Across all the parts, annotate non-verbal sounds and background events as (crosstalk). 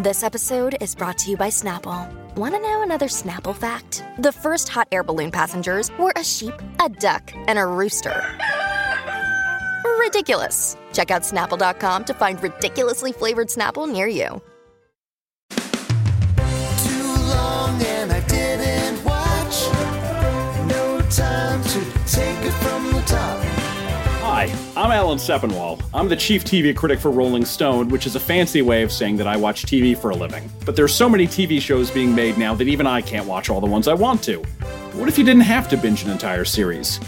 This episode is brought to you by Snapple. Want to know another Snapple fact? The first hot air balloon passengers were a sheep, a duck, and a rooster. Ridiculous. Check out snapple.com to find ridiculously flavored Snapple near you. Too long and I didn't watch. No time to take it from. Hi, I'm Alan Sepinwall. I'm the chief TV critic for Rolling Stone, which is a fancy way of saying that I watch TV for a living. But there's so many TV shows being made now that even I can't watch all the ones I want to. What if you didn't have to binge an entire series?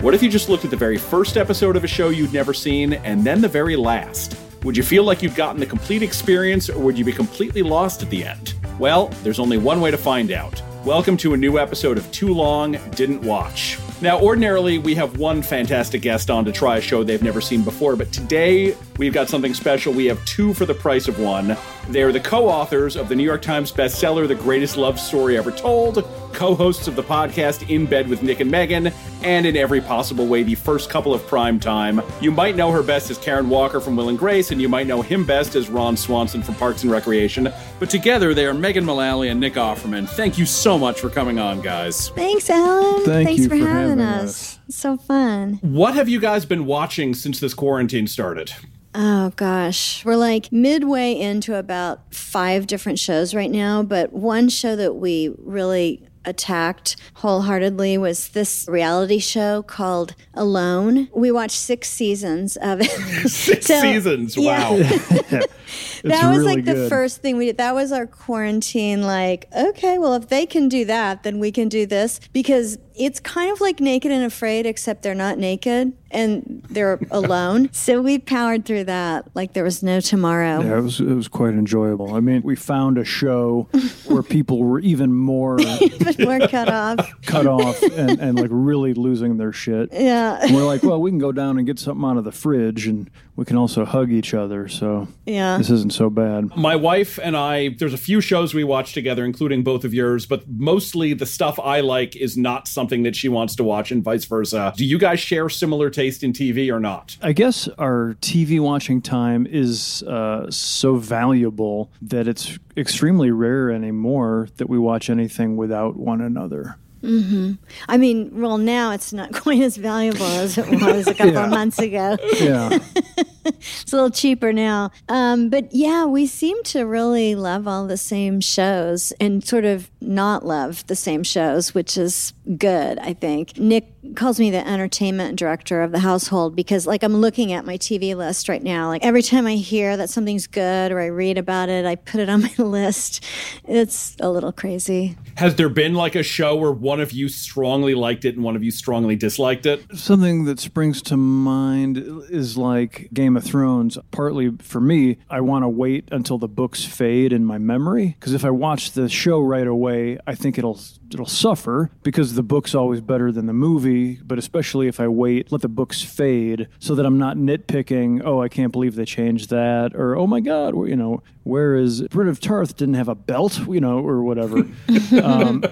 What if you just looked at the very first episode of a show you'd never seen and then the very last? Would you feel like you'd gotten the complete experience or would you be completely lost at the end? Well, there's only one way to find out. Welcome to a new episode of Too Long Didn't Watch. Now, ordinarily, we have one fantastic guest on to try a show they've never seen before, but today we've got something special. We have two for the price of one. They're the co authors of the New York Times bestseller, The Greatest Love Story Ever Told, co hosts of the podcast In Bed with Nick and Megan, and in every possible way, the first couple of prime time. You might know her best as Karen Walker from Will and Grace, and you might know him best as Ron Swanson from Parks and Recreation. But together, they are Megan Mullally and Nick Offerman. Thank you so much for coming on, guys. Thanks, Alan. Thank Thanks you for, for having, having us. us. So fun. What have you guys been watching since this quarantine started? Oh gosh, we're like midway into about five different shows right now, but one show that we really attacked wholeheartedly was this reality show called Alone. We watched six seasons of it. (laughs) Six So, seasons. yeah. (laughs) That was really like the first thing we did. That was our quarantine. Like, okay, well, if they can do that, then we can do this because it's kind of like Naked and Afraid, except they're not naked and they're (laughs) alone. so we powered through that like there was no tomorrow. Yeah, it was it was quite enjoyable. I mean, we found a show (laughs) where people were even more (laughs) But we're cut off. cut off and, and like really losing their shit. Yeah, And we're like, well, we can go down and get something out of the fridge, and we can also hug each other. So yeah. this isn't so bad. My wife and I, there's a few shows we watch together, including both of yours, but mostly the stuff I like is not something that she wants to watch, and vice versa. Do you guys share similar taste in TV or not? I guess our TV watching time is uh, so valuable that it's extremely rare anymore that we watch anything without one another. Mm-hmm. I mean, well, now it's not (laughs) quite as valuable as it was a couple Yeah. of months ago. Yeah. (laughs) (laughs) it's a little cheaper now. Um, but yeah, we seem to really love all the same shows and sort of not love the same shows, which is good, I think. Nick calls me the entertainment director of the household because, like, I'm looking at my TV list right now. Like, every time I hear that something's good or I read about it, I put it on (laughs) my list. It's a little crazy. Has there been like a show where one of you strongly liked it and one of you strongly disliked it? Something that springs to mind is like Game of Thrones. Partly for me, I want to wait until the books fade in my memory because if I watch the show right away, I think it'll it'll suffer because the book's always better than the movie, but especially if I wait, let the books fade so that I'm not nitpicking, oh, I can't believe they changed that or oh my god, you know, whereas Brienne of Tarth didn't have a belt, you know, or whatever. (laughs) um,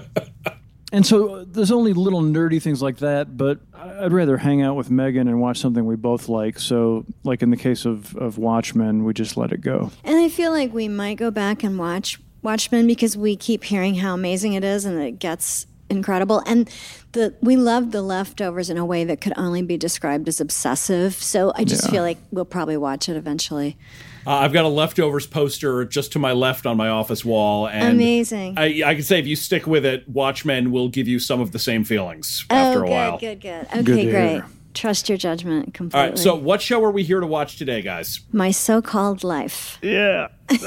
and so uh, there's only little nerdy things like that, but I'd rather hang out with Megan and watch something we both like. So, like in the case of, of Watchmen, we just let it go. And I feel like we might go back and watch Watchmen because we keep hearing how amazing it is and it gets incredible. And the we love the leftovers in a way that could only be described as obsessive. So I just Yeah. feel like we'll probably watch it eventually. Uh, I've got a leftovers poster just to my left on my office wall, and Amazing. I, I can say if you stick with it, Watchmen will give you some of the same feelings oh, after a good, while. good, good. Okay, Good to great. hear. Trust your judgment completely. right, so what show are we here to watch today, guys? My so-called life. Yeah. (laughs) From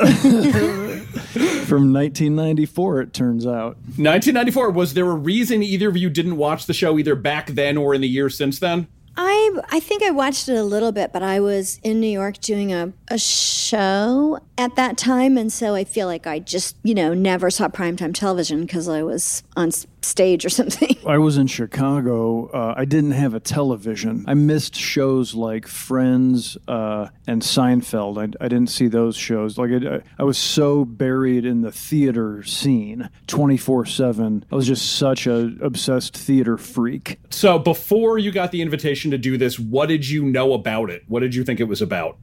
1994, it turns out. 1994. Was there a reason either of you didn't watch the show either back then or in the years since then? I I think I watched it a little bit, but I was in New York doing a, a show at that time, and so I feel like I just you know never saw primetime television because I was on stage or something. (laughs) I was in Chicago. Uh, I didn't have a television. I missed shows like Friends uh, and Seinfeld. I, I didn't see those shows. Like I, I was so buried in the theater scene, twenty four seven. I was just such a obsessed theater freak. So before you got the invitation to do this, what did you know about it? What did you think it was about?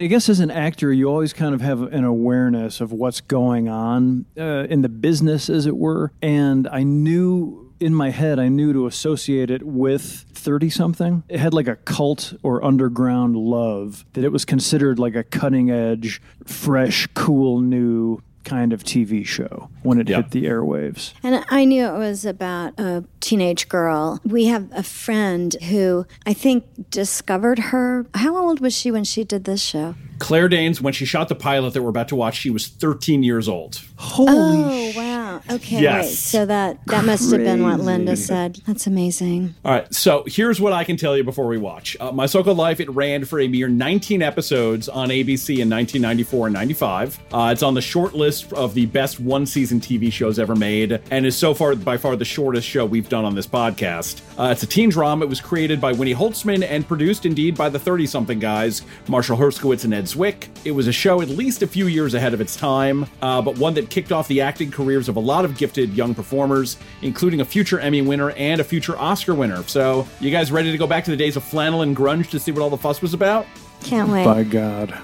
I guess as an actor, you always kind of have an awareness of what's going on uh, in the business, as it were. And I knew in my head, I knew to associate it with 30 something. It had like a cult or underground love, that it was considered like a cutting edge, fresh, cool, new kind of TV show when it Yeah. hit the airwaves. And I knew it was about a teenage girl. We have a friend who I think discovered her. How old was she when she did this show? Claire Danes, when she shot the pilot that we're about to watch, she was 13 years old. Holy Oh wow! Okay, Yes. wait. So that that must have been what Linda said. That's amazing. All right, so here's what I can tell you before we watch. Uh, My So Called Life, it ran for a mere 19 episodes on ABC in 1994 and 95. Uh, it's on the short list of the best one season TV shows ever made, and is so far by far the shortest show we've done on this podcast. Uh, it's a teen drama. It was created by Winnie Holzman and produced indeed by the 30 something guys, Marshall Herskovitz and Ed Zwick. It was a show at least a few years ahead of its time, uh, but one that kicked off the acting careers of a lot of gifted young performers, including a future Emmy winner and a future Oscar winner. So, you guys ready to go back to the days of flannel and grunge to see what all the fuss was about? Can't wait. by God.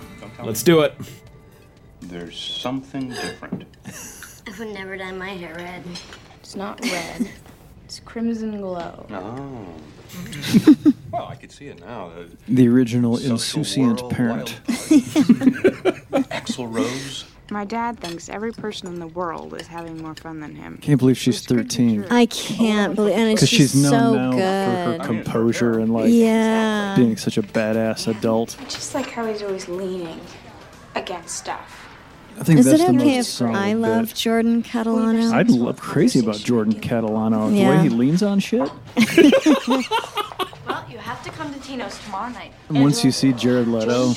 Let's do it. There's something different. (laughs) I've never dye my hair red. It's not red. It's crimson glow. Oh. (laughs) well, I could see it now. The The original insouciant world, parent. (laughs) Axl Rose. My dad thinks every person in the world is having more fun than him. Can't believe she's Which could be 13. I can't believe, and it's Because just she's known so now for her composure and like Yeah. being such a badass adult. I just like how he's always leaning against stuff. I think Is that's it the okay most if solid I love bit. Jordan Catalano? I'd love crazy about Jordan Catalano. The Yeah. way he leans on shit. Well, you have to come to Tino's tomorrow night. And once you see Jared Leto,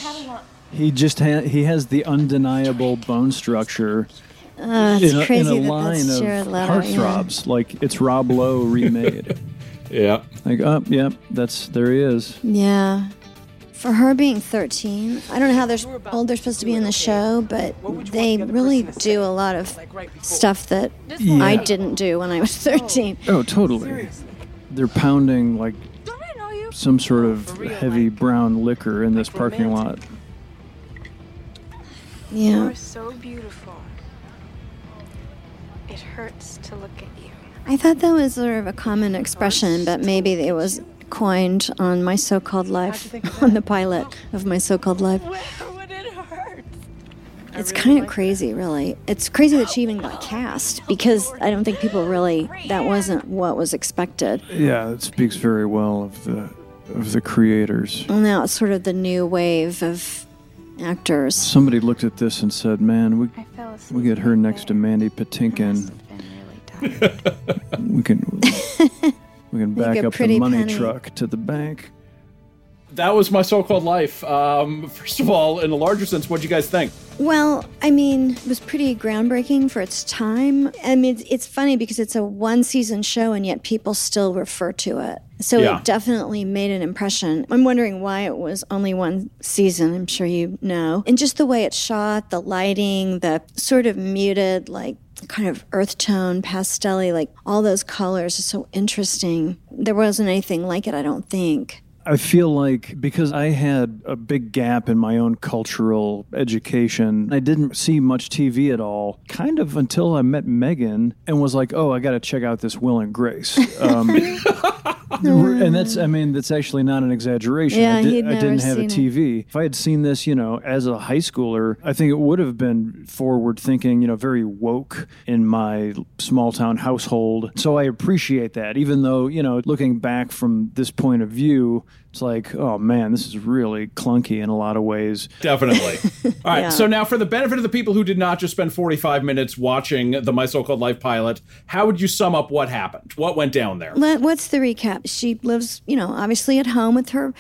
he just ha- he has the undeniable bone structure Uh, it's in a, crazy in a that line that's of Jared Leto. yeah. heartthrobs. Like it's Rob Lowe (laughs) remade. Yeah. like, oh, yep, that's there he is. Yeah. For her being 13, I don't know how they're old they're supposed to be in the show, but they really do a lot of stuff that Yeah. I didn't do when I was 13. Oh, totally. They're pounding like some sort of heavy brown liquor in this parking lot. Yeah. You're so beautiful. It hurts to look at you. I thought that was sort of a common expression, but maybe it was coined on my so called life, (laughs) on the pilot of my so called life. would it hurt? It's kind of crazy, really. It's crazy that she even got cast because I don't think people really, that wasn't what was expected. Yeah, it speaks very well of the of the creators. Well, now it's sort of the new wave of actors. Somebody looked at this and said, "Man, we I fell asleep. we get her next to. Mandy Patinkin. really. (laughs) We can we can back a up the money penny. truck to the bank." That was my so called life. Um, first of all, in a larger sense, what do you guys think? Well, I mean, it was pretty groundbreaking for its time. I mean, it's, it's funny because it's a one season show and yet people still refer to it. So Yeah. it definitely made an impression. I'm wondering why it was only one season. I'm sure you know. And just the way it's shot, the lighting, the sort of muted, like, kind of earth tone, pastel like all those colors are so interesting. There wasn't anything like it, I don't think. I feel like because I had a big gap in my own cultural education, I didn't see much TV at all, kind of until I met Megan and was like, oh, I got to check out this Will and Grace. Um, (laughs) and that's, I mean, that's actually not an exaggeration. Yeah, I, did, I didn't have a seen it. TV. If I had seen this, you know, as a high schooler, I think it would have been forward thinking, you know, very woke in my small town household. So I appreciate that, even though, you know, looking back from this point of view, it's like, oh man, this is really clunky in a lot of ways. Definitely. (laughs) All right. Yeah. So now, for the benefit of the people who did not just spend 45 minutes watching the My So Called Life pilot, how would you sum up what happened? What went down there? Let, what's the recap? She lives, you know, obviously at home with her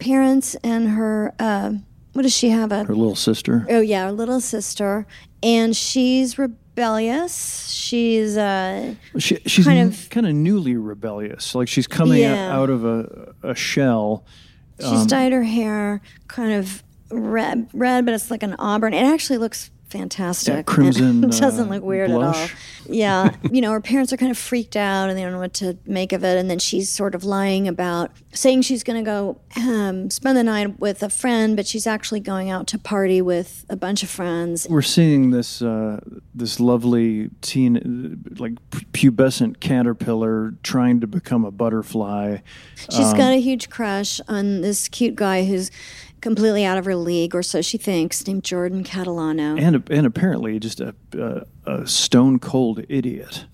parents and her. Uh, what does she have? A Her little sister. oh yeah, her little sister, and she's rebellious. She's uh, She, she's kind kind of- kind of newly rebellious. Like she's coming out- Yeah. out of a, a shell. she's Um, dyed her hair kind of red, red, but it's like an auburn. It actually looks fantastic. Yeah, crimson, It (laughs) doesn't uh, look weird at all. Yeah, (laughs) you know, her parents are kind of freaked out and they don't know what to make of it. And then she's sort of lying about saying she's going to go um, spend the night with a friend, but she's actually going out to party with a bunch of friends. We're seeing this uh, this lovely teen, like pubescent caterpillar trying to become a butterfly. She's Um, got a huge crush on this cute guy who's completely out of her league, or so she thinks, named Jordan Catalano. and and apparently just a, a, a stone cold idiot.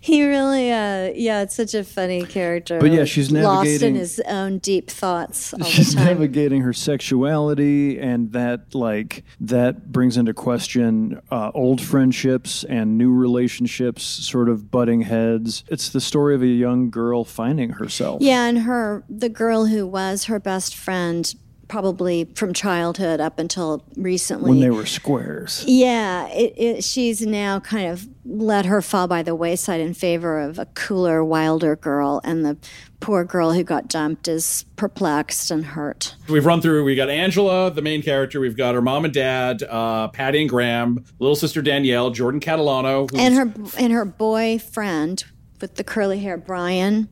He really, uh, yeah, it's such a funny character. But yeah, she's lost in his own deep thoughts She's navigating her sexuality, and that like that brings into question uh, old friendships and new relationships, sort of butting heads. It's the story of a young girl finding herself. yeah, and her, the girl who was her best friend, probably from childhood up until recently. when they were squares. Yeah, it, it, she's now kind of let her fall by the wayside in favor of a cooler, wilder girl, and the poor girl who got dumped is perplexed and hurt. We've run through. We got Angela, the main character. We've got her mom and dad, uh, Patty and Graham, little sister Danielle, Jordan Catalano, And her and her boyfriend with the curly hair, Brian.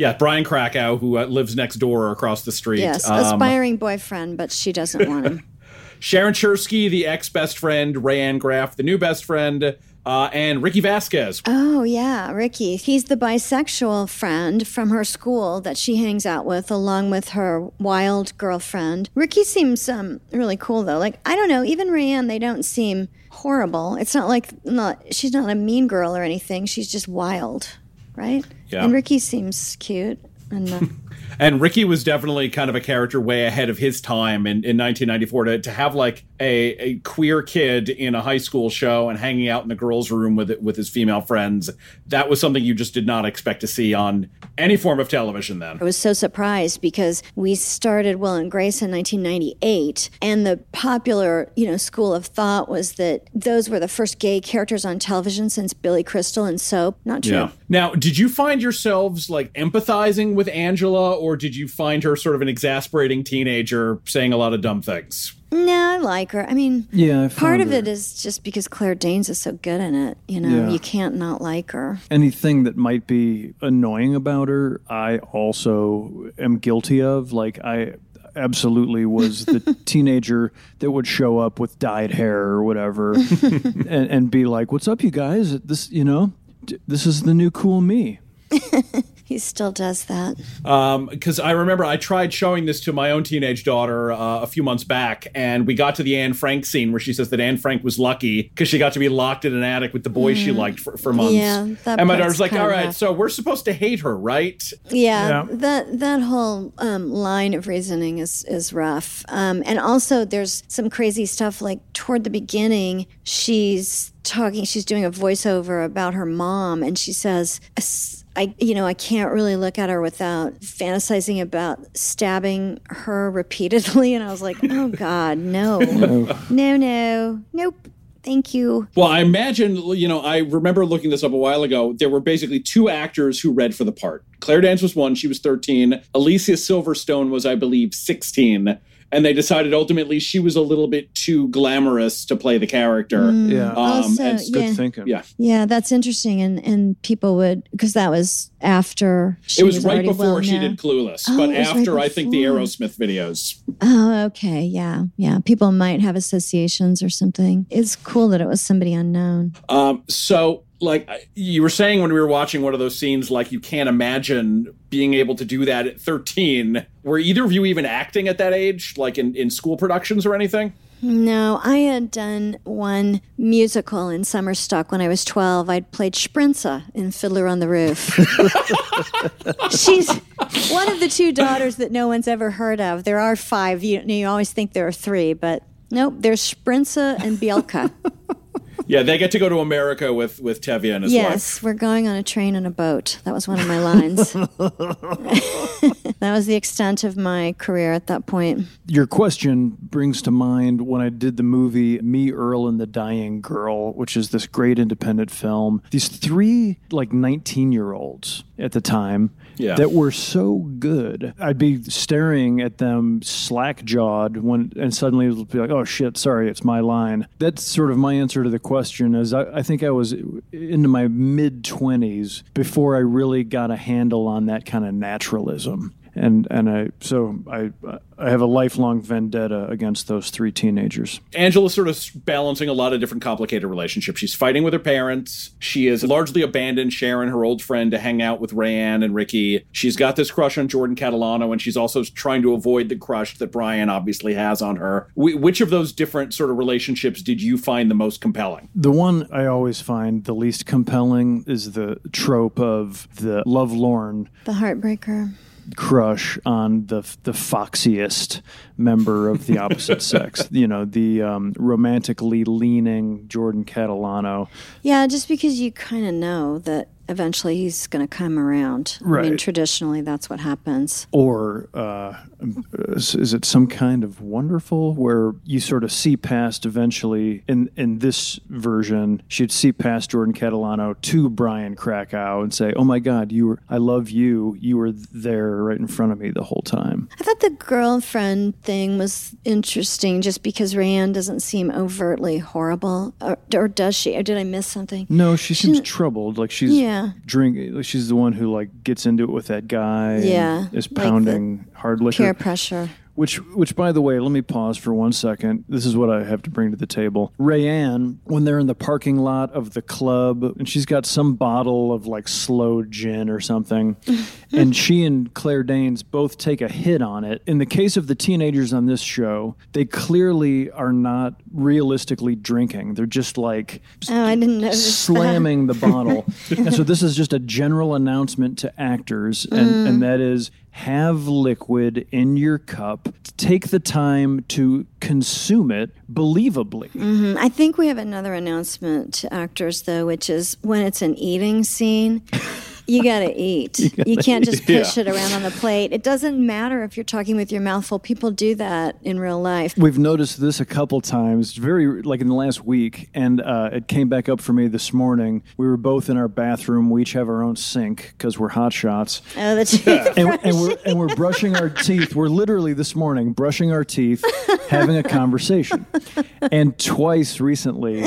Yeah, Brian Krakow, who uh, lives next door or across the street. Yes, Um, aspiring boyfriend, but she doesn't want him. (laughs) Sharon Cherski, the ex best friend, Rayanne Graff, the new best friend, uh, and Ricky Vasquez. Oh, yeah, Ricky. He's the bisexual friend from her school that she hangs out with, along with her wild girlfriend. Ricky seems um, really cool, though. Like, I don't know, even Rayanne, they don't seem horrible. It's not like not she's not a mean girl or anything. She's just wild, right? Yeah. And Ricky seems cute. And uh, (laughs) And Ricky was definitely kind of a character way ahead of his time in, in 1994 to, to have like a, a queer kid in a high school show and hanging out in the girls' room with with his female friends. That was something you just did not expect to see on any form of television then. I was so surprised because we started Will and Grace in 1998, and the popular, you know, school of thought was that those were the first gay characters on television since Billy Crystal and Soap. Not true. Yeah. Now, did you find yourselves like empathizing with Angela, or did you find her sort of an exasperating teenager saying a lot of dumb things? No, I like her. I mean, Yeah, I part of her- it is just because Claire Danes is so good in it. You know, Yeah. you can't not like her. anything that might be annoying about her, I also am guilty of. Like I absolutely was the (laughs) teenager that would show up with dyed hair or whatever, (laughs) and, and be like, "What's up, you guys? This, you know, this is the new cool me." (laughs) He still does that. because I remember I tried showing this to my own teenage daughter uh, a few months back, and we got to the Anne Frank scene where she says that Anne Frank was lucky because she got to be locked in an attic with the boys she liked for, for months. Yeah, that and my daughter's like, "All right, rough." so we're supposed to hate her, right?" Yeah, Yeah. that that whole um, line of reasoning is is rough. Um, and also, there's some crazy stuff. Like toward the beginning, she's talking. She's doing a voiceover about her mom, and she says. "S- I, you know, I can't really look at her without fantasizing about stabbing her repeatedly. And I was like, oh God, (laughs) no, no, no, nope. Thank you. Well, I imagine, you know, I remember looking this up a while ago. There were basically two actors who read for the part. Claire Danes was one, she was 13. Alicia Silverstone was, I believe, 16. And they decided ultimately she was a little bit too glamorous to play the character. Yeah, Um, Also, and Mm. yeah. good thinking. yeah. Yeah, that's interesting. And and people would because that was after she it was, right before well she known. did Clueless, Oh, but it was right after I think the. Aerosmith videos. Oh, okay. Yeah. Yeah. People might have associations or something. It's cool that it was somebody unknown. Um, so, like you were saying when we were watching one of those scenes, like you can't imagine being able to do that at 13. Were either of you even acting at that age, like in, in school productions or anything? No, I had done one musical in Summer Stock when I was 12. I'd played Sprinza in Fiddler on the Roof. (laughs) She's one of the two daughters that no one's ever heard of. There are five. You, you always think there are three, but nope, there's Sprinza and Bielka. (laughs) Yeah, they get to go to America with with Tevye and his yes, wife. we're going on a train and a boat. That was one of my lines. (laughs) (laughs) that was the extent of my career at that point. Your question brings to mind when I did the movie Me, Earl, and the Dying Girl, which is this great independent film. These three, like 19 year olds at the time Yeah. that were so good. I'd be staring at them slack jawed when, and suddenly it would be like, oh shit, sorry, it's my line. That's sort of my answer to the question is I, I think I was into my mid 20s before I really got a handle on that kind of naturalism. And and I so I I have a lifelong vendetta against those three teenagers. Angela's sort of balancing a lot of different complicated relationships. She's fighting with her parents. She has largely abandoned Sharon, her old friend, to hang out with Rayanne and Ricky. She's got this crush on Jordan Catalano, and she's also trying to avoid the crush that Brian obviously has on her. Wh- which of those different sort of relationships did you find the most compelling? The one I always find the least compelling is the trope of the lovelorn The Heartbreaker. Crush on the the foxiest member of the opposite (laughs) sex. You know, the um, romantically leaning Jordan Catalano. Yeah, just because you kind of know that eventually he's going to come around. I mean, traditionally, that's what happens. Or uh, is is it some kind of wonderful where you sort of see past eventually in in this version she'd see past Jordan Catalano to Brian Krakow and say, "Oh my God, you were I love you. You were there right in front of me the whole time." I thought the girlfriend thing was interesting just because Rayanne doesn't seem overtly horrible. Or, or does she? Or did I miss something? No, she seems troubled. Like she's Yeah. Drink. She's the one who like gets into it with that guy. Yeah, is like pounding hard liquor. Peer pressure. Which, which, by the way, let me pause for one second. This is what I have to bring to the table. Rayanne, when they're in the parking lot of the club, and she's got some bottle of like slow gin or something, (laughs) and she and Claire Danes both take a hit on it. In the case of the teenagers on this show, they clearly are not realistically drinking. They're just like Oh, I didn't notice slamming the bottle. (laughs) and so this is just a general announcement to actors, and, Mm. and that is have liquid in your cup. Take the time to consume it believably. Mhm. I think we have another announcement to actors, though, which is when it's an eating scene, you got to eat. You, gotta (laughs) can't just eat. push it around on the plate. It doesn't matter if you're talking with your mouth full. People do that in real life. We've noticed this a couple times, very like in the last week, and uh, it came back up for me this morning. We were both in our bathroom. We each have our own sink because we're hot shots. Oh, the (laughs) and, and we're and we're brushing our teeth. We're literally this morning brushing our teeth, having a conversation. (laughs) And twice recently,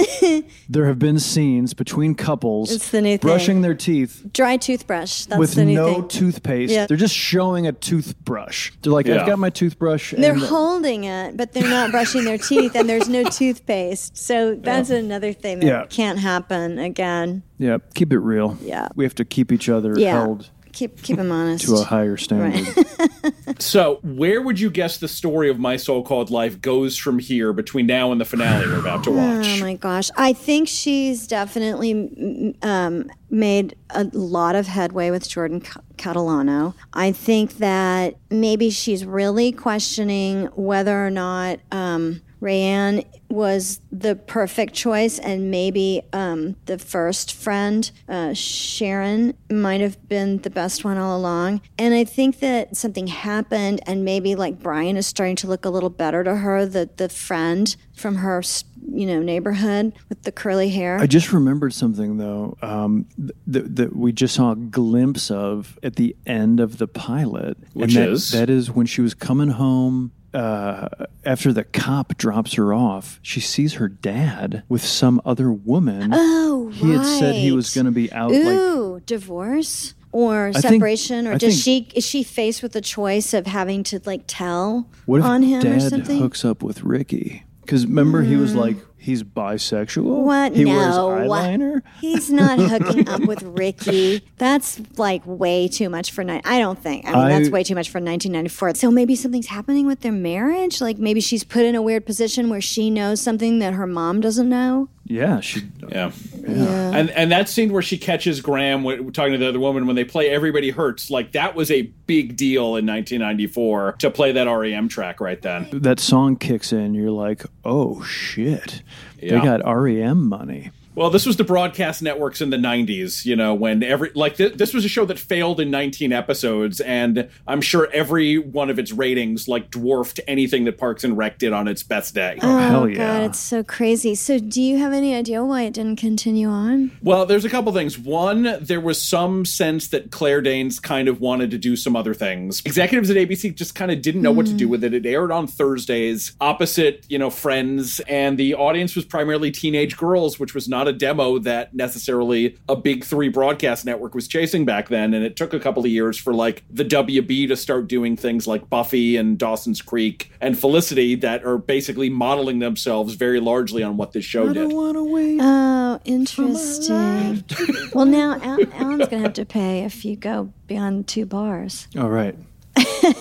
there have been scenes between couples It's the new thing. brushing their teeth Dry toothbrush. That's with the new no thing. toothpaste. Yeah. They're just showing a toothbrush. They're like, Yeah. I've got my toothbrush. They're and holding it, but they're not brushing their teeth, and there's no (laughs) toothpaste. So that's another thing that Yeah. can't happen again. yeah, keep it real. Yeah. we have to keep each other Yeah. held Keep keep them honest. (laughs) to a higher standard. (laughs) So, where would you guess the story of my so-called life goes from here between now and the finale we're about to (sighs) watch? Oh my gosh. I think she's definitely um, made a lot of headway with Jordan Catalano. I think that maybe she's really questioning whether or not um, Rayanne was the perfect choice, and maybe um, the first friend, uh, Sharon, might have been the best one all along. And I think that something happened, and maybe like Brian is starting to look a little better to her, the, the friend from her, s- you know, neighborhood with the curly hair. I just remembered something though um, that that we just saw a glimpse of at the end of the pilot, Which and that, is? that is when she was coming home. Uh, after the cop drops her off, she sees her dad with some other woman. oh, he had said he was going to be out. Like, Ooh, divorce or think- separation, or I does think- she is she faced with the choice of having to like tell what if on him dad or something? hooks up with Ricky? Because remember, he was like, he's bisexual. What? He no. wears eyeliner. He's not (laughs) hooking up with Ricky. That's like way too much for night. I don't think. I mean, that's way too much for 1994. So maybe something's happening with their marriage. Like maybe she's put in a weird position where she knows something that her mom doesn't know. Yeah, she. Yeah. And and that scene where she catches Graham when, talking to the other woman when they play Everybody Hurts, like that was a big deal in 1994 to play that REM track right then. That song kicks in. You're like, oh shit, Yeah. they got REM money. Well, this was the broadcast networks in the 90s, you know, when every, like, th- this was a show that failed in 19 episodes, and I'm sure every one of its ratings, like, dwarfed anything that Parks and Rec did on its best day. Oh, hell yeah. God, it's so crazy. So do you have any idea why it didn't continue on? Well, there's a couple things. One, there was some sense that Claire Danes kind of wanted to do some other things. Executives at ABC just kind of didn't know what to do hmm. with it. It aired on Thursdays, opposite, you know, Friends, and the audience was primarily teenage girls, which was not a demo that necessarily a big three broadcast network was chasing back then. And it took a couple of years for like the WB to start doing things like Buffy and Dawson's Creek and Felicity that are basically modeling themselves very largely on what this show did. Oh, interesting. (laughs) well, now Al- Alan's going to have to pay if you go beyond two bars. All right. (laughs)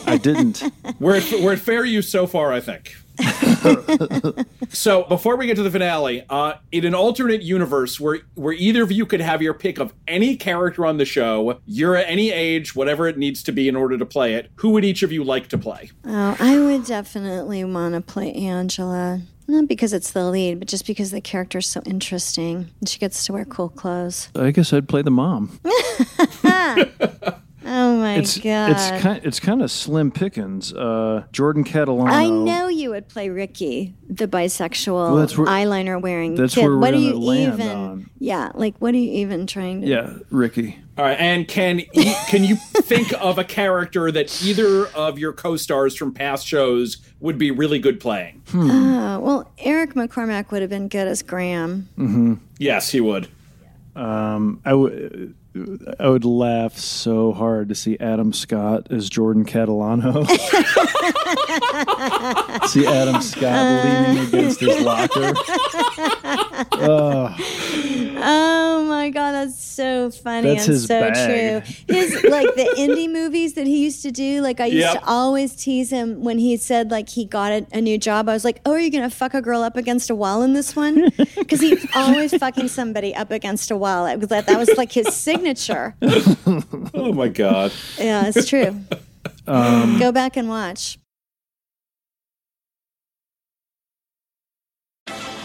I didn't. We're at, we're at fair use so far, I think. (laughs) so before we get to the finale, uh, in an alternate universe where where either of you could have your pick of any character on the show, you're at any age, whatever it needs to be in order to play it, who would each of you like to play? Oh, I would definitely want to play Angela. Not because it's the lead, but just because the character is so interesting. And she gets to wear cool clothes. I guess I'd play the mom. (laughs) (laughs) Oh my it's god. it's kind it's kind of slim pickings. Uh, Jordan Catalano. I know you would play Ricky, the bisexual Well, that's where- eyeliner wearing that's kid. where we're what are gonna you land even? on. Yeah, like what are you even trying to? Yeah, Ricky. All right, and can e- can you (laughs) think of a character that either of your co-stars from past shows would be really good playing? Oh, well, Eric McCormack would have been good as Graham. hmm Yes, he would. Um, I would. I would laugh so hard to see Adam Scott as Jordan Catalano. (laughs) see Adam Scott leaning against his locker. Oh, Oh my god, that's so funny That's and his so bag. true. His like the indie movies that he used to do. Like I used Yep. to always tease him when he said like he got a, a new job. I was like, "Oh, are you gonna fuck a girl up against a wall in this one?" (laughs) Because he's always fucking somebody up against a wall. It was like that was like his signature. (laughs) oh my god. Yeah, it's true. (laughs) Um, Go back and watch.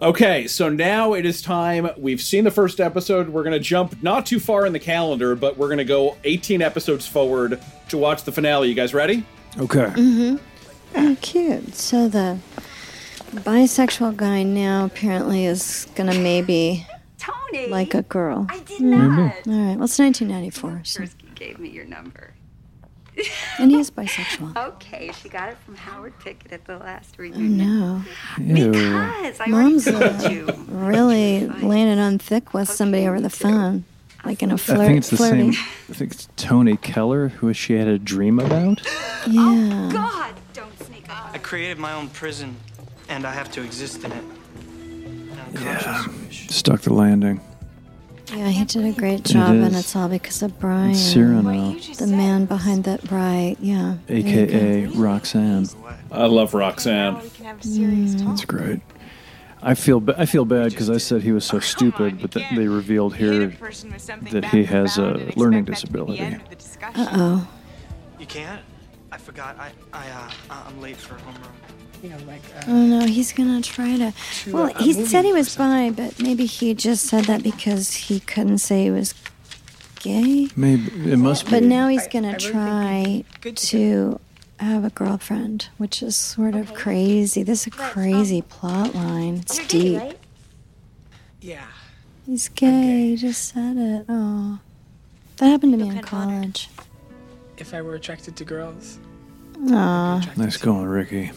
Okay, so now it is time. We've seen the first episode. We're going to jump not too far in the calendar, but we're going to go 18 episodes forward to watch the finale. You guys ready? Okay. Mm-hmm. Oh, cute. So the bisexual guy now apparently is gonna maybe like a girl. I did not. All right. Well, it's 1994. So. gave me your number. (laughs) And he is bisexual. Okay, she got it from Howard Pickett at the last Oh, reunion. no. Because I Mom's already told you. really landed on thick with somebody over the phone, like in a flirt. I think it's the flirty. same. I think it's Tony Keller who she had a dream about. (laughs) Yeah. Oh, God, don't sneak up. I created my own prison, and I have to exist in it. Unconscious. Stuck the landing. Yeah, he did a great job, and it's all because of Brian. It's Cyrano, The man behind that right, yeah. There you go. aka Roxanne. I love Roxanne. That's great. I feel ba- I feel bad because I said he was so stupid, but th- they revealed here that he has a learning disability. Uh oh. You can't? I forgot. I, I, uh, I'm late for homeroom. You know, like. Uh, Oh no, he's gonna try to. To, Well, uh, a he said he was bi, but maybe he just said that because he couldn't say he was gay. Maybe it must be. But now he's gonna try to have a girlfriend, which is sort of crazy. This is a crazy plot line. It's deep. Yeah. He's gay. He just said it. Oh, that happened to me in college. If I were attracted to girls. Aw. Nice going, Ricky.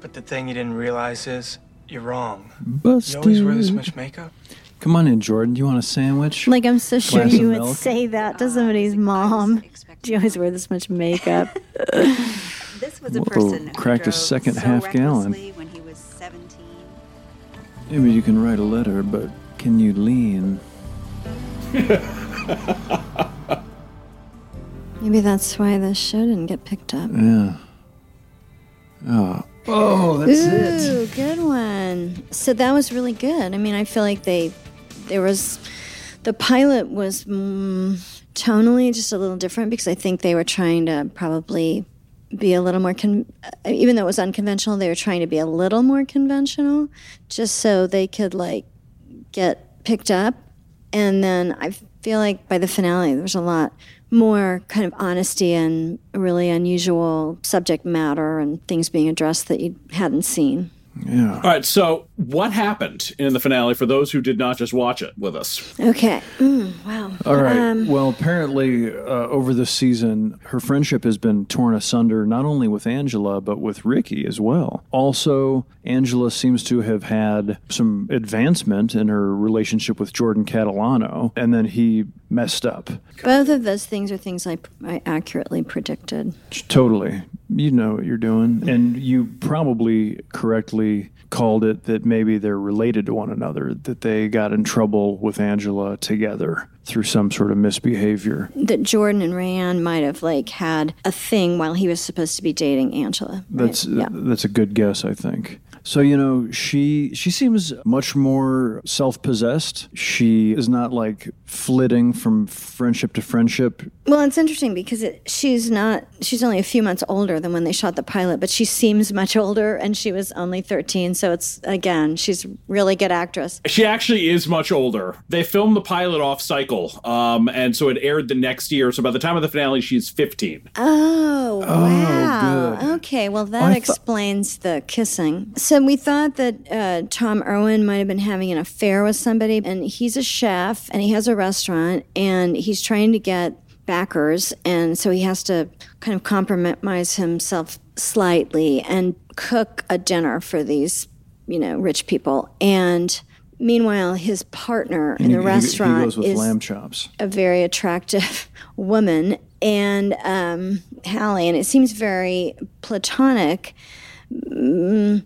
But the thing you didn't realize is, you're wrong. Busted. You always wear this much makeup? Come on in, Jordan. Do you want a sandwich? Like I'm so sure Glass you of would milk? say that to somebody's uh, mom. Do you always wear this much makeup? (laughs) This was a Whoa, person who cracked a drove second so half gallon. recklessly when he was 17. Maybe you can write a letter, but can you lean? Maybe that's why this show didn't get picked up. Yeah. Oh. Oh, that's Ooh, it. good one. So that was really good. I mean, I feel like they, there was, the pilot was mm, tonally just a little different because I think they were trying to probably be a little more, con- uh, even though it was unconventional, they were trying to be a little more conventional just so they could like get picked up. And then I feel like by the finale, there was a lot more kind of honesty and really unusual subject matter and things being addressed that you hadn't seen. Yeah. All right, so what happened in the finale for those who did not just watch it with us? Okay. Mm, wow. All right. Um, well, apparently, uh, over the season, her friendship has been torn asunder not only with Angela, but with Ricky as well. Also, Angela seems to have had some advancement in her relationship with Jordan Catalano, and then he messed up. both of those things are things I, I accurately predicted. Totally. You know what you're doing. And you probably correctly called it that maybe they're related to one another, that they got in trouble with Angela together through some sort of misbehavior. That Jordan and Rayanne might have like had a thing while he was supposed to be dating Angela. right? That's that's a good guess, I think. So you know, she she seems much more self-possessed. She is not like flitting from friendship to friendship. Well, it's interesting because it, she's not, she's only a few months older than when they shot the pilot, but she seems much older and she was only 13. So it's, again, she's really good actress. She actually is much older. They filmed the pilot off cycle, um, and so it aired the next year. So by the time of the finale, she's 15. Oh, wow. good. Okay, well, that I thought- explains the kissing. So we thought that uh, Tom Irwin might have been having an affair with somebody, and he's a chef and he has a restaurant and he's trying to get backers, and so he has to kind of compromise himself slightly and cook a dinner for these, you know, rich people. And meanwhile, his partner in the he- restaurant he is lamb chops. a very attractive (laughs) woman and um, Hallie, and it seems very platonic. Mm,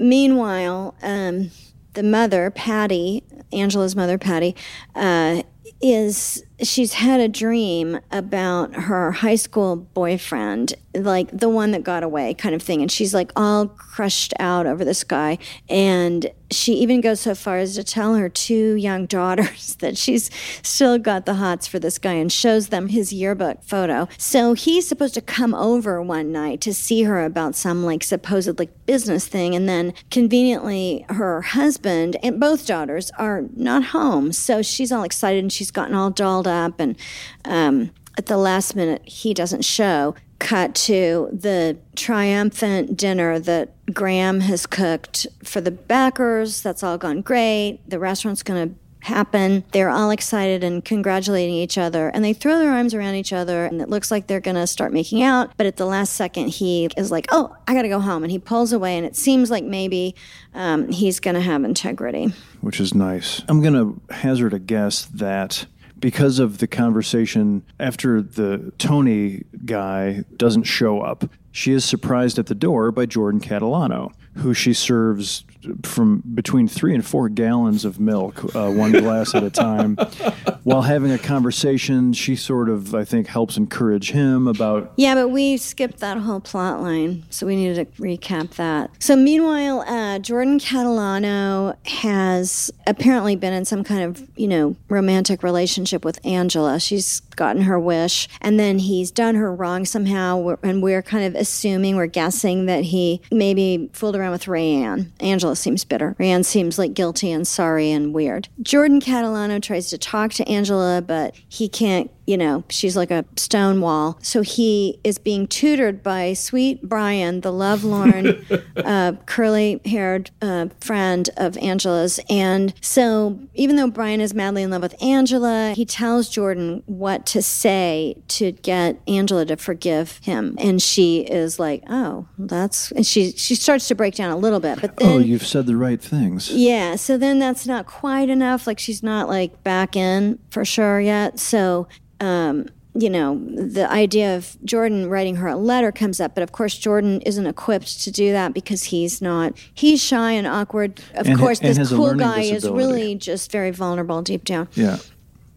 meanwhile, um, the mother, Patty, Angela's mother, Patty, uh, is she's had a dream about her high school boyfriend, like the one that got away, kind of thing. And she's like all crushed out over this guy. And she even goes so far as to tell her two young (laughs) daughters that she's still got the hots for this guy and shows them his yearbook photo. So he's supposed to come over one night to see her about some like supposed like business thing. And then conveniently, her husband and both daughters are not home. So she's all excited and she's gotten all dolled up. And um, at the last minute, he doesn't show. Cut to the triumphant dinner that Graham has cooked for the backers. That's all gone great. The restaurant's going to happen. They're all excited and congratulating each other, and they throw their arms around each other, and it looks like they're going to start making out. But at the last second, he is like, "Oh, I got to go home," and he pulls away, and it seems like maybe um, he's going to have integrity. which is nice. I'm going to hazard a guess that because of the conversation after the Tony guy doesn't show up, she is surprised at the door by Jordan Catalano, who she serves from between three and four gallons of milk, uh, one glass at a time. (laughs) While having a conversation, she sort of, I think, helps encourage him about Yeah, but we skipped that whole plot line, so we needed to recap that. So, meanwhile, uh, Jordan Catalano has apparently been in some kind of, you know, romantic relationship with Angela. She's gotten her wish, and then he's done her wrong somehow, and we're kind of assuming, we're guessing that he maybe fooled around with Rayanne. Angela seems bitter. Rayanne seems like guilty and sorry and weird. Jordan Catalano tries to talk to Angela, but he can't you know, she's like a stone wall. So he is being tutored by sweet Brian, the lovelorn, (laughs) uh, curly haired uh, friend of Angela's. And so even though Brian is madly in love with Angela, he tells Jordan what to say to get Angela to forgive him. And she is like, oh, that's, and she, she starts to break down a little bit. But then, Oh, you've said the right things. yeah, so then that's not quite enough. Like she's not like back in for sure yet. So, um, you know, the idea of Jordan writing her a letter comes up, but of course Jordan isn't equipped to do that because he's not. He's shy and awkward. Of And course, and this cool guy is really just very vulnerable deep down. Yeah.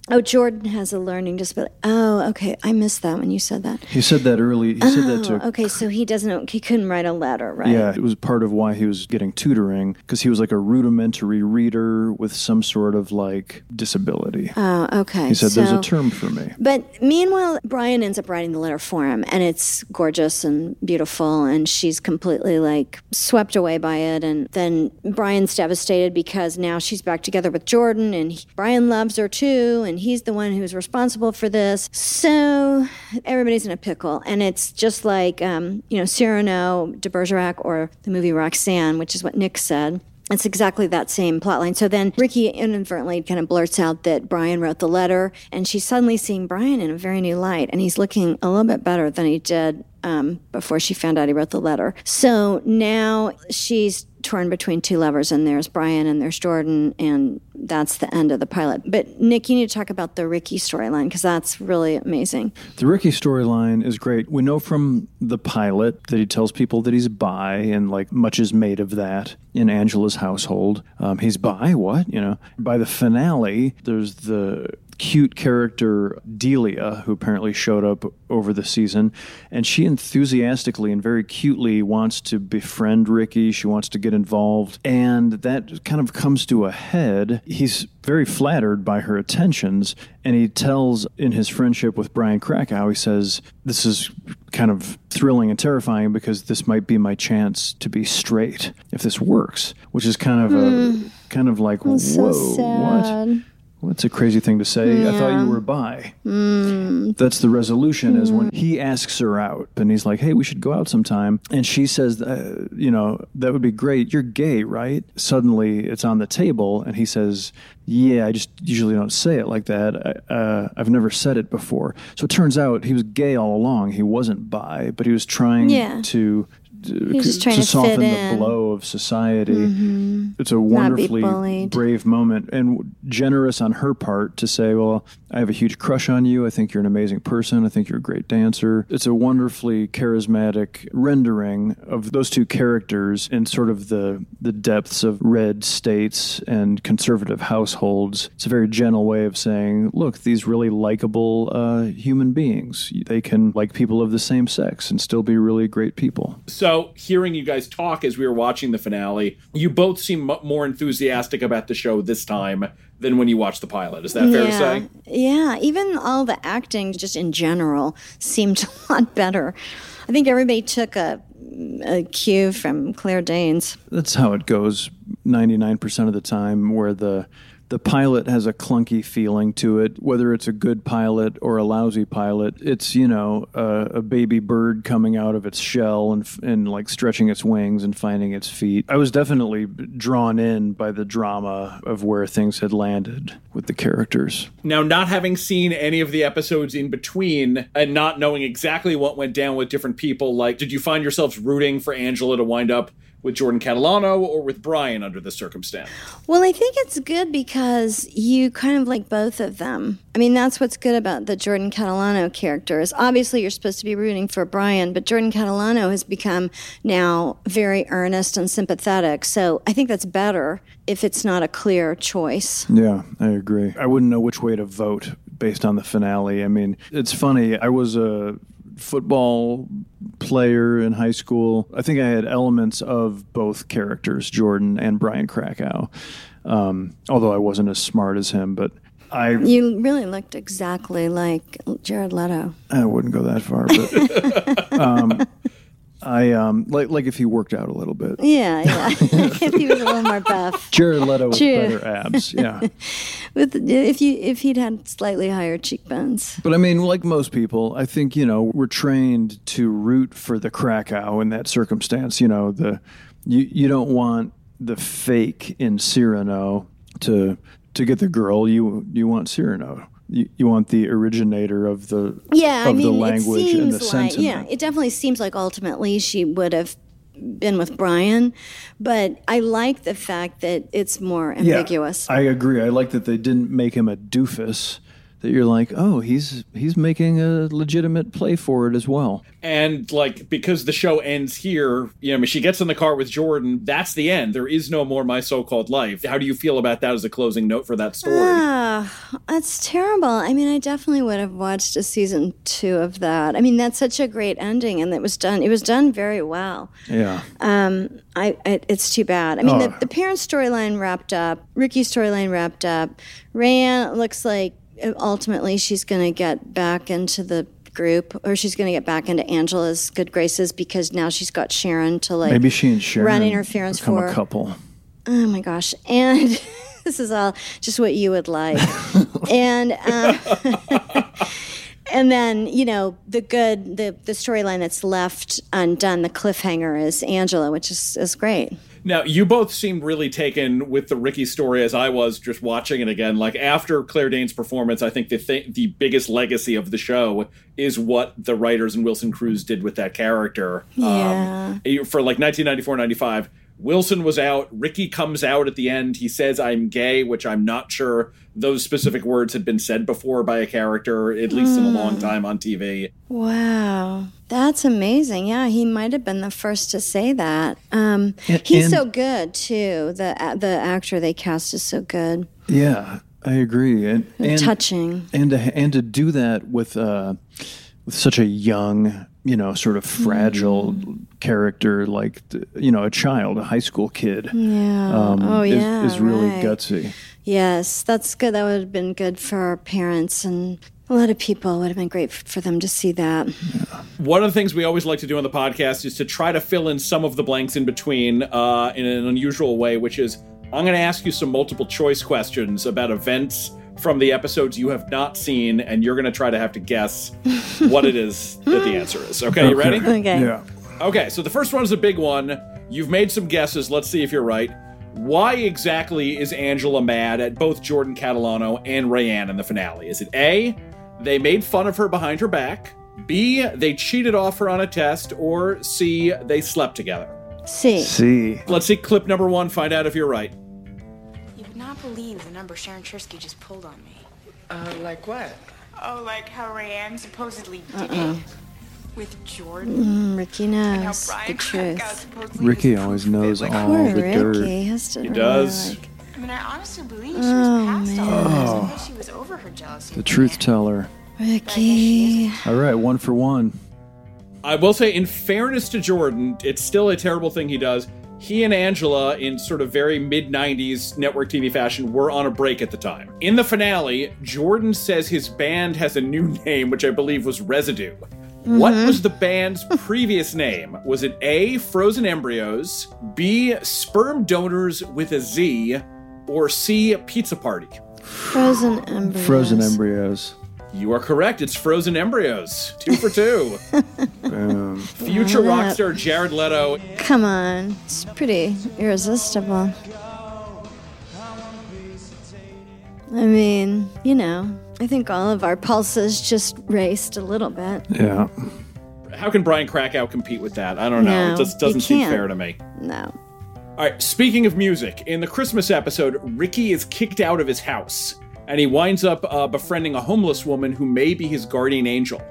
Oh, Jordan has a learning disability. Oh, okay. I missed that when you said that. He said that early. He said that to Oh, okay. So he doesn't. He couldn't write a letter, right? Yeah, it was part of why he was getting tutoring because he was like a rudimentary reader with some sort of like disability. Oh, okay. He said, "There's a term for me." But meanwhile, Brian ends up writing the letter for him, and it's gorgeous and beautiful, and she's completely like swept away by it. And then Brian's devastated because now she's back together with Jordan, and he- Brian loves her too, and he's the one who's responsible for this. So everybody's in a pickle, and it's just like um, you know Cyrano de Bergerac or the movie Roxanne, which is what Nick said. It's exactly that same plotline. So then Ricky inadvertently kind of blurts out that Brian wrote the letter, and she's suddenly seeing Brian in a very new light, and he's looking a little bit better than he did um, before she found out he wrote the letter. So now she's torn between two lovers, and there's Brian and there's Jordan, and that's the end of the pilot. But Nick, you need to talk about the Ricky storyline because that's really amazing. The Ricky storyline is great. We know from the pilot that he tells people that he's bi, and like much is made of that in Angela's household. Um, he's bi, what? You know, by the finale, there's the cute character Delia, who apparently showed up over the season, and she enthusiastically and very cutely wants to befriend Ricky. She wants to get involved, and that kind of comes to a head. He's very flattered by her attentions, and he tells in his friendship with Brian Krakow, he says, This is kind of thrilling and terrifying because this might be my chance to be straight if this works, which is kind of Hmm. a kind of like, That's whoa, so sad. What? What's a crazy thing to say? I thought you were bi. Mm. That's the resolution is when he asks her out and he's like, hey, we should go out sometime. And she says, uh, you know, that would be great. You're gay, right? Suddenly it's on the table and he says, yeah, I just usually don't say it like that. I, uh, I've never said it before. So it turns out he was gay all along. He wasn't bi, but he was trying Yeah. to. Was just trying to fit soften in. the blow of society. Mhm. It's a wonderfully brave moment and generous on her part to say, Well, I have a huge crush on you. I think you're an amazing person. I think you're a great dancer. It's a wonderfully charismatic rendering of those two characters in sort of the, the depths of red states and conservative households. It's a very gentle way of saying, Look, these really likable uh, human beings, they can like people of the same sex and still be really great people. So, hearing you guys talk as we were watching the finale, you both seem mu- more enthusiastic about the show this time than when you watched the pilot. Is that fair to yeah. say? Yeah, even all the acting, just in general, seemed (laughs) a lot better. I think everybody took a, a cue from Claire Danes. that's how it goes 99% of the time where the the pilot has a clunky feeling to it, whether it's a good pilot or a lousy pilot. It's, you know, a, baby bird coming out of its shell and, and like stretching its wings and finding its feet. I was definitely drawn in by the drama of where things had landed with the characters. Now, not having seen any of the episodes in between and not knowing exactly what went down with different people, like, did you find yourselves rooting for Angela to wind up with Jordan Catalano or with Brian under the circumstance? Well, I think it's good because you kind of like both of them. I mean, that's what's good about the Jordan Catalano characters. Obviously, you're supposed to be rooting for Brian, but Jordan Catalano has become now very earnest and sympathetic. So I think that's better if it's not a clear choice. Yeah, I agree. I wouldn't know which way to vote based on the finale. I mean, it's funny. I was a football player in high school. I think I had elements of both characters, Jordan and Brian Krakow. Um, although I wasn't as smart as him, but I You really looked exactly like Jared Leto. I wouldn't go that far, but (laughs) um, I um, like like if he worked out a little bit. Yeah, yeah. (laughs) (laughs) if he was a little more buff. Jared Leto with True. better abs, yeah. (laughs) With if you if he'd had slightly higher cheekbones. But I mean, like most people, I think you know we're trained to root for the Krakow in that circumstance. You know, the you you don't want the fake in Cyrano to to get the girl. You you want Cyrano. You, you want the originator of the Yeah, of I mean, the language and the like sentiment. yeah, it definitely seems like ultimately she would have been with Brian, but I like the fact that it's more ambiguous. Yeah, I agree. I like that they didn't make him a doofus. That you're like, oh, he's he's making a legitimate play for it as well. And like because the show ends here, you know, I mean, she gets in the car with Jordan. That's the end. There is no more my so-called life. How do you feel about that as a closing note for that story? Ah, that's terrible. I mean, I definitely would have watched a season two of that. I mean, that's such a great ending, and it was done. It was done very well. Yeah. Um, I, I it's too bad. I mean, Oh. the, the parent storyline wrapped up. Ricky's storyline wrapped up. Rayanne looks like ultimately she's going to get back into the group, or she's going to get back into Angela's good graces because now she's got Sharon to like Maybe she and Sharon run interference become for. a couple. Oh my gosh! And (laughs) this is all just what you would like. (laughs) and um, (laughs) and then you know the good the the storyline that's left undone, the cliffhanger is Angela, which is is great. Now, you both seem really taken with the Ricky story as I was just watching it again. Like after Claire Danes' performance, I think the th- the biggest legacy of the show is what the writers and Wilson Cruz did with that character. Yeah. Um, for like 1994 95, Wilson was out. Ricky comes out at the end. He says, I'm gay, which I'm not sure those specific words had been said before by a character, at least in a long Mm. time on TV. Wow, that's amazing. Yeah, he might have been the first to say that. Um, And- he's and- so good too. The the actor they cast is so good. Yeah, I agree. And, and Touching. And to, and to do that with uh, with such a young, you know, sort of fragile Mm. Character like you know a child, a high school kid. Yeah. um, oh is, yeah. is really right. gutsy. Yes, that's good. That would have been good for our parents and a lot of people. Would have been great for them to see that. One of the things we always like to do on the podcast is to try to fill in some of the blanks in between uh, in an unusual way, which is I'm going to ask you some multiple choice questions about events from the episodes you have not seen, and you're going to try to have to guess (laughs) what it is that the answer is. Okay, you ready? Okay. Yeah. Okay, so the first one is a big one. You've made some guesses. Let's see if you're right. Why exactly is Angela mad at both Jordan Catalano and Rayanne in the finale? Is it A, they made fun of her behind her back? B, they cheated off her on a test? Or C, they slept together? C. See. Let's see clip number one, find out if you're right. You would not believe the number Sharon Cherski just pulled on me. Uh, like what? Oh, like how Rayanne supposedly did Uh-uh. it with Jordan. Mm, Ricky knows the truth. Ricky always knows all Poor the dirt. Ricky has to. He really, does. like- I mean, I honestly believe she Oh, was past all of this. Oh. I thought she was over her jealousy. The truth teller. Ricky. All right, one for one. I will say, in fairness to Jordan, it's still a terrible thing he does. He and Angela, in sort of very mid 90s network TV fashion, were on a break at the time. In the finale, Jordan says his band has a new (laughs) name, which I believe was Residue. What mm-hmm. was the band's (laughs) previous name? Was it A, Frozen Embryos, B, Sperm Donors with a Z, or C. Pizza Party? Frozen (gasps) embryos. Frozen embryos. You are correct. It's Frozen Embryos. Two for two. (laughs) Boom. Future Wow, rock star Jared Leto. Come on, it's pretty irresistible. I mean, you know, I think all of our pulses just raced a little bit. Yeah. How can Brian Krakow compete with that? I don't know. No, it just doesn't seem can't. fair to me. No. All right, speaking of music, in the Christmas episode, Ricky is kicked out of his house, and he winds up uh, befriending a homeless woman who may be his guardian angel.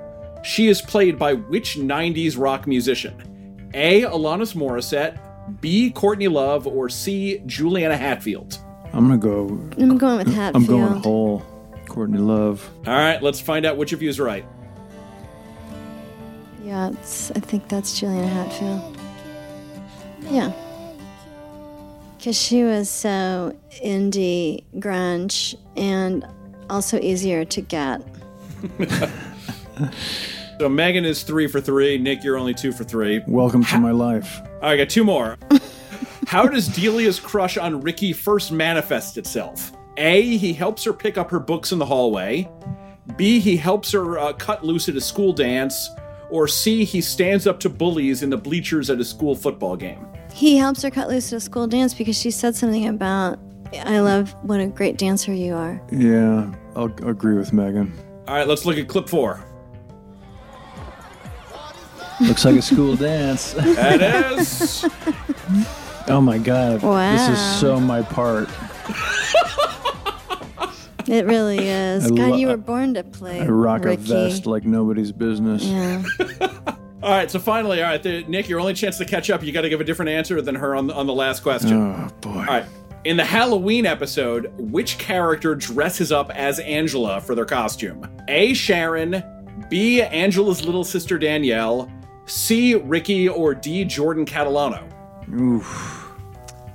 She is played by which 90s rock musician? A. Alanis Morissette, B. Courtney Love, or C. Juliana Hatfield? I'm gonna go. I'm going with Hatfield. I'm going whole. Courtney Love. All right, let's find out which of you is right. Yeah, it's, I think that's Juliana Hatfield. Yeah. Because she was so indie grunge and also easier to get. (laughs) So Megan is three for three. Nick, you're only two for three. Welcome to my life. All right, I got two more. (laughs) How does Delia's crush on Ricky first manifest itself? A. He helps her pick up her books in the hallway. B. He helps her uh, cut loose at a school dance. Or C. He stands up to bullies in the bleachers at a school football game. He helps her cut loose at a school dance because she said something about, I love what a great dancer you are. Yeah, I'll agree with Megan. All right, let's look at clip four. Looks like a school dance. (laughs) That is. Oh my god. Wow. This is so my part. (laughs) It really (laughs) is. I God, lo- you were born to play. I rock Ricky. a vest like nobody's business. Yeah. (laughs) All right, so finally, all right, the, Nick, your only chance to catch up. You got to give a different answer than her on the, on the last question. Oh boy. All right. In the Halloween episode, which character dresses up as Angela for their costume? A. Sharon, B. Angela's little sister Danielle, C. Ricky, or D. Jordan Catalano? Oof.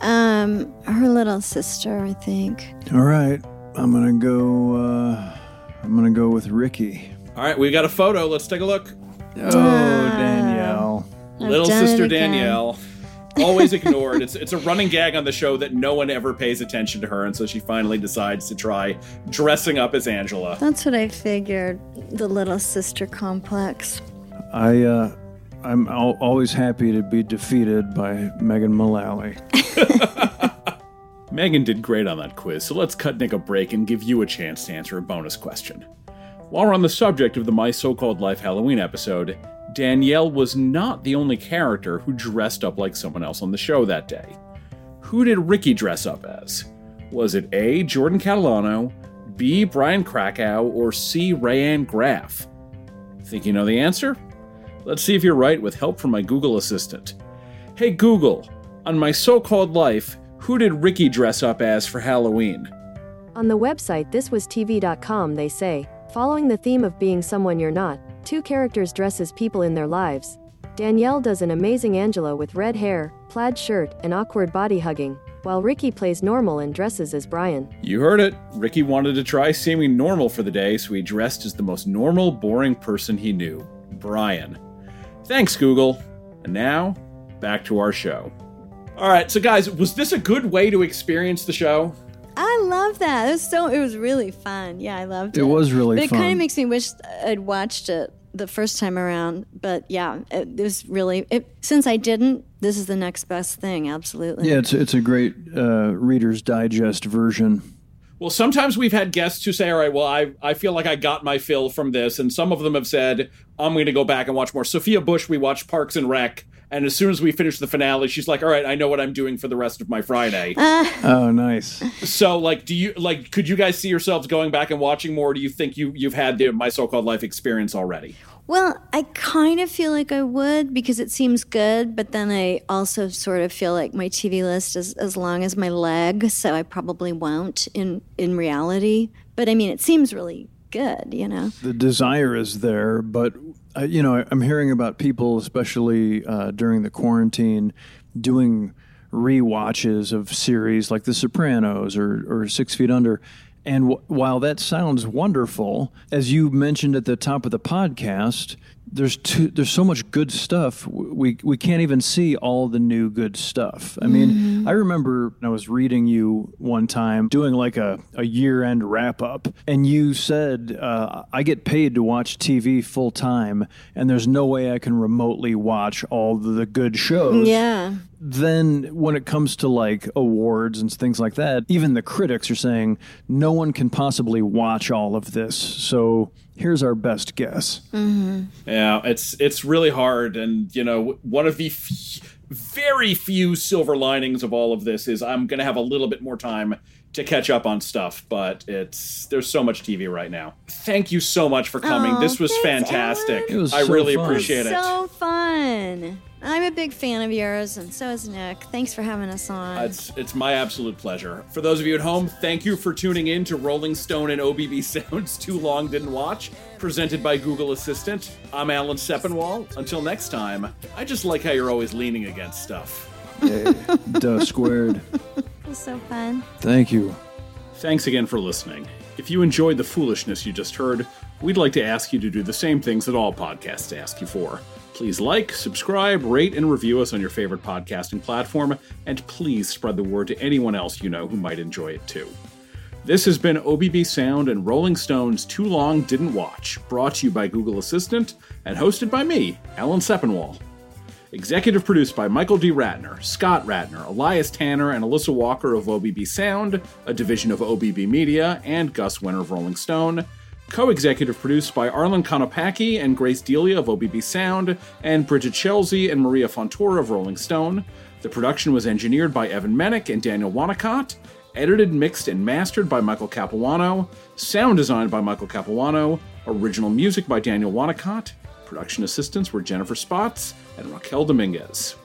Um, her little sister, I think. All right. I'm gonna go. Uh, I'm gonna go with Ricky. All right, we got a photo. Let's take a look. Oh, Danielle. I've little sister. Danielle. (laughs) Always ignored. It's it's a running gag on the show that no one ever pays attention to her, and so she finally decides to try dressing up as Angela. That's what I figured. The little sister complex. I. Uh, I'm al- always happy to be defeated by Megan Mullally. (laughs) (laughs) Megan did great on that quiz, so let's cut Nick a break and give you a chance to answer a bonus question. While we're on the subject of the My So Called Life Halloween episode, Danielle was not the only character who dressed up like someone else on the show that day. Who did Ricky dress up as? Was it A. Jordan Catalano, B. Brian Krakow, or C. Rayanne Graff? Think you know the answer? Let's see if you're right with help from my Google Assistant. Hey Google, on My So Called Life, who did Ricky dress up as for Halloween? On the website thiswastv.com, they say, following the theme of being someone you're not, two characters dress as people in their lives. Danielle does an amazing Angela with red hair, plaid shirt, and awkward body hugging, while Ricky plays normal and dresses as Brian. You heard it. Ricky wanted to try seeming normal for the day, so he dressed as the most normal, boring person he knew Brian. Thanks, Google. And now, back to our show. All right, so guys, was this a good way to experience the show? I love that. It was so. It was really fun. Yeah, I loved it. It was really but it kind of makes me wish I'd watched it the first time around. But yeah, it, it was really. It, since I didn't, this is the next best thing. Absolutely. Yeah, it's it's a great uh, Reader's Digest version. Well, sometimes we've had guests who say, all right, well, I, I feel like I got my fill from this. And some of them have said, I'm going to go back and watch more. Sophia Bush, we watched Parks and Rec. And as soon as we finish the finale, she's like, all right, I know what I'm doing for the rest of my Friday. Uh. Oh, nice. so, like, do you, like, could you guys see yourselves going back and watching more? Or do you think you, you've had the My So Called Life experience already? Well, I kind of feel like I would because it seems good, but then I also sort of feel like my TV list is as long as my leg, so I probably won't in in reality. But I mean, it seems really good, you know. The desire is there, but uh, you know, I'm hearing about people, especially uh, during the quarantine, doing re-watches of series like The Sopranos or, or Six Feet Under. And w- while that sounds wonderful, as you mentioned at the top of the podcast, there's too, there's so much good stuff. We we can't even see all the new good stuff. I mean, Mm-hmm. I remember I was reading you one time doing like a, a year end wrap up, and you said uh, I get paid to watch TV full time, and there's no way I can remotely watch all the good shows. Yeah. Then when it comes to like awards and things like that, even the critics are saying no one can possibly watch all of this. So here's our best guess. Mm-hmm. Yeah, it's it's really hard, and you know, one of the f- very few silver linings of all of this is I'm going to have a little bit more time to catch up on stuff, but it's there's so much TV right now. Thank you so much for coming. Oh, this was thanks, fantastic. It was I so really fun. appreciate it. So fun. I'm a big fan of yours, and so is Nick. Thanks for having us on. It's it's my absolute pleasure. For those of you at home, thank you for tuning in to Rolling Stone and OBB (laughs) Sounds Too Long Didn't Watch, presented by Google Assistant. I'm Alan Sepinwall. Until next time, I just like how you're always leaning against stuff. (laughs) Duh squared. It was so fun. Thank you. Thanks again for listening. If you enjoyed the foolishness you just heard, we'd like to ask you to do the same things that all podcasts ask you for. Please like, subscribe, rate, and review us on your favorite podcasting platform, and please spread the word to anyone else you know who might enjoy it too. This has been OBB Sound and Rolling Stone's Too Long Didn't Watch, brought to you by Google Assistant and hosted by me, Alan Sepinwall. Executive produced by Michael D. Ratner, Scott Ratner, Elias Tanner, and Alyssa Walker of OBB Sound, a division of OBB Media, and Gus Wenner of Rolling Stone. Co executive produced by Arlen Konopacki and Grace Delia of OBB Sound, and Bridget Chelsea and Maria Fontoura of Rolling Stone. The production was engineered by Evan Menick and Daniel Wanacott, edited, mixed, and mastered by Michael Capuano, sound designed by Michael Capuano, original music by Daniel Wanacott. Production assistants were Jennifer Spots and Raquel Dominguez.